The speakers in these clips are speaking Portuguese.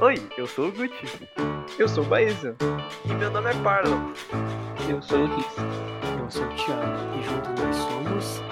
Oi, eu sou o Gucci. Eu sou o Baeza. E meu nome é Parlo. Eu sou o Riz. Eu sou o Thiago. E juntos nós somos.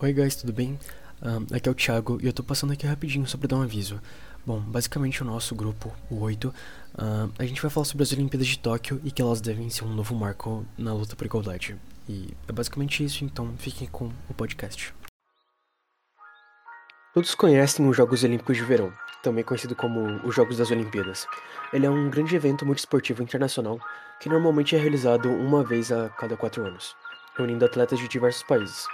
Oi, guys, tudo bem? Um, aqui é o Thiago e eu tô passando aqui rapidinho só pra dar um aviso. Bom, basicamente o nosso grupo, o 8, uh, a gente vai falar sobre as Olimpíadas de Tóquio e que elas devem ser um novo marco na luta por igualdade. E é basicamente isso, então fiquem com o podcast. Todos conhecem os Jogos Olímpicos de Verão, também conhecido como os Jogos das Olimpíadas. Ele é um grande evento multiesportivo internacional que normalmente é realizado uma vez a cada quatro anos, reunindo atletas de diversos países.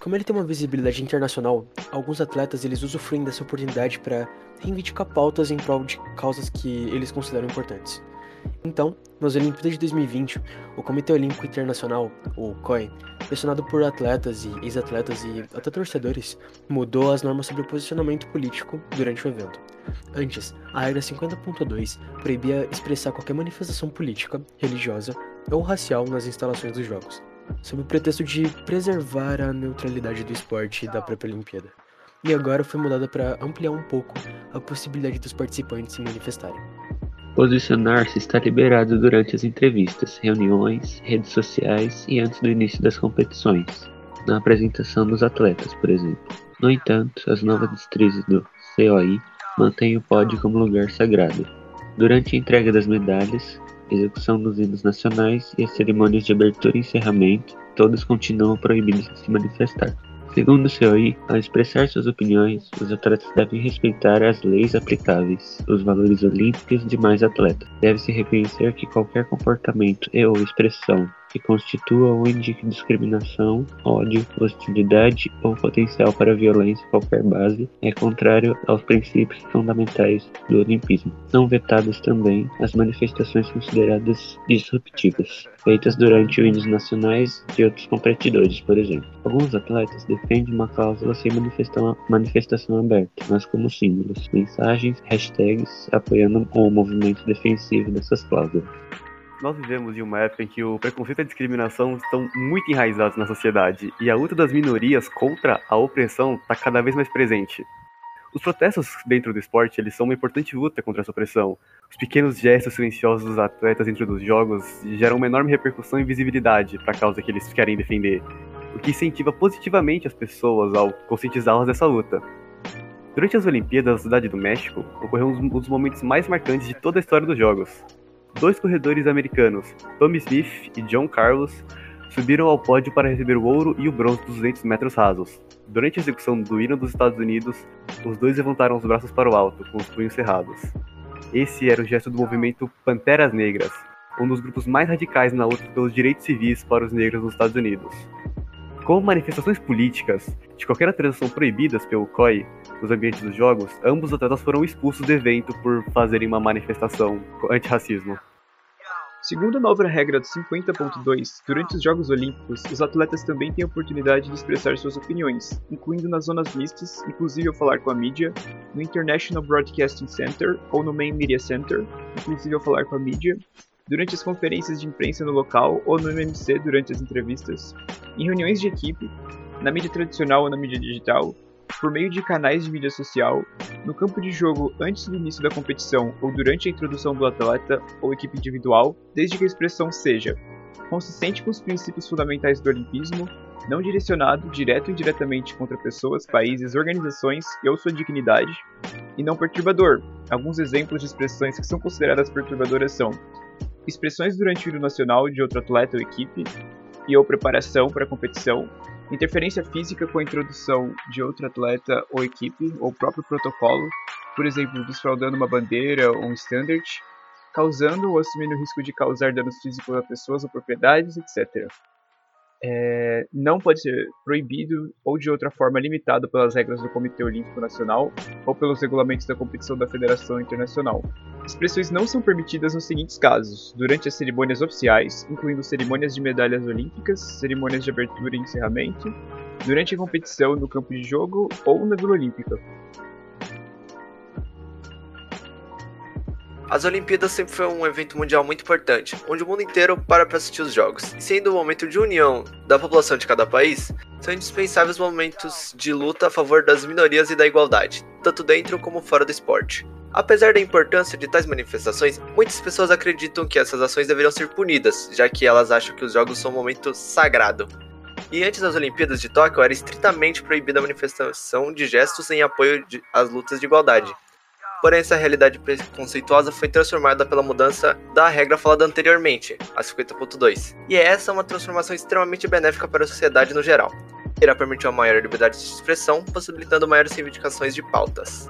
Como ele tem uma visibilidade internacional, alguns atletas eles usufruem dessa oportunidade para reivindicar pautas em prol de causas que eles consideram importantes. Então, nas Olimpíadas de 2020, o Comitê Olímpico Internacional, o COI, pressionado por atletas e ex-atletas e até torcedores, mudou as normas sobre o posicionamento político durante o evento. Antes, a regra 50.2 proibia expressar qualquer manifestação política, religiosa ou racial nas instalações dos Jogos sob o pretexto de preservar a neutralidade do esporte da própria Olimpíada. E agora foi mudada para ampliar um pouco a possibilidade dos participantes se manifestarem. Posicionar-se está liberado durante as entrevistas, reuniões, redes sociais e antes do início das competições, na apresentação dos atletas, por exemplo. No entanto, as novas distrizes do COI mantêm o pódio como lugar sagrado. Durante a entrega das medalhas, execução dos hinos nacionais e as cerimônias de abertura e encerramento, todos continuam proibidos de se manifestar. Segundo o COI, ao expressar suas opiniões, os atletas devem respeitar as leis aplicáveis, os valores olímpicos de mais atletas. Deve-se reconhecer que qualquer comportamento e ou expressão que constitua ou indique discriminação, ódio, hostilidade ou potencial para violência qualquer base é contrário aos princípios fundamentais do olimpismo. São vetadas também as manifestações consideradas disruptivas, feitas durante os hinos nacionais de outros competidores, por exemplo. Alguns atletas defendem uma cláusula sem manifestação, manifestação aberta, mas como símbolos, mensagens, hashtags apoiando o movimento defensivo dessas cláusulas nós vivemos em uma época em que o preconceito e a discriminação estão muito enraizados na sociedade e a luta das minorias contra a opressão está cada vez mais presente. Os protestos dentro do esporte eles são uma importante luta contra essa opressão. Os pequenos gestos silenciosos dos atletas dentro dos jogos geram uma enorme repercussão e visibilidade para a causa que eles querem defender, o que incentiva positivamente as pessoas ao conscientizá-las dessa luta. Durante as Olimpíadas da Cidade do México, ocorreu um dos momentos mais marcantes de toda a história dos Jogos. Dois corredores americanos, Tommy Smith e John Carlos, subiram ao pódio para receber o ouro e o bronze dos 200 metros rasos. Durante a execução do hino dos Estados Unidos, os dois levantaram os braços para o alto, com os punhos cerrados. Esse era o gesto do movimento Panteras Negras, um dos grupos mais radicais na luta pelos direitos civis para os negros nos Estados Unidos. Como manifestações políticas de qualquer transação proibidas pelo COI nos ambientes dos jogos, ambos os atletas foram expulsos do evento por fazerem uma manifestação anti-racismo. Segundo a nova regra do 50.2, durante os Jogos Olímpicos, os atletas também têm a oportunidade de expressar suas opiniões, incluindo nas zonas mistas, inclusive ao falar com a mídia, no International Broadcasting Center ou no Main Media Center, inclusive ao falar com a mídia, durante as conferências de imprensa no local ou no MMC durante as entrevistas, em reuniões de equipe, na mídia tradicional ou na mídia digital, por meio de canais de mídia social, no campo de jogo antes do início da competição ou durante a introdução do atleta ou equipe individual, desde que a expressão seja consistente com os princípios fundamentais do olimpismo, não direcionado direto ou indiretamente contra pessoas, países, organizações e ou sua dignidade, e não perturbador. Alguns exemplos de expressões que são consideradas perturbadoras são expressões durante o hino nacional de outro atleta ou equipe e ou preparação para a competição, interferência física com a introdução de outro atleta ou equipe ou próprio protocolo, por exemplo, desfraudando uma bandeira ou um standard, causando ou assumindo o risco de causar danos físicos a pessoas ou propriedades, etc é, não pode ser proibido ou de outra forma limitado pelas regras do Comitê Olímpico Nacional ou pelos regulamentos da competição da Federação Internacional. Expressões não são permitidas nos seguintes casos: durante as cerimônias oficiais, incluindo cerimônias de medalhas olímpicas, cerimônias de abertura e encerramento, durante a competição no campo de jogo ou na Vila Olímpica. As Olimpíadas sempre foi um evento mundial muito importante, onde o mundo inteiro para para assistir os jogos. E sendo um momento de união da população de cada país, são indispensáveis momentos de luta a favor das minorias e da igualdade, tanto dentro como fora do esporte. Apesar da importância de tais manifestações, muitas pessoas acreditam que essas ações deveriam ser punidas, já que elas acham que os jogos são um momento sagrado. E antes das Olimpíadas de Tóquio era estritamente proibida a manifestação de gestos em apoio às lutas de igualdade. Porém, essa realidade preconceituosa foi transformada pela mudança da regra falada anteriormente, a 50.2. E essa é uma transformação extremamente benéfica para a sociedade no geral. Irá permitir uma maior liberdade de expressão, possibilitando maiores reivindicações de pautas.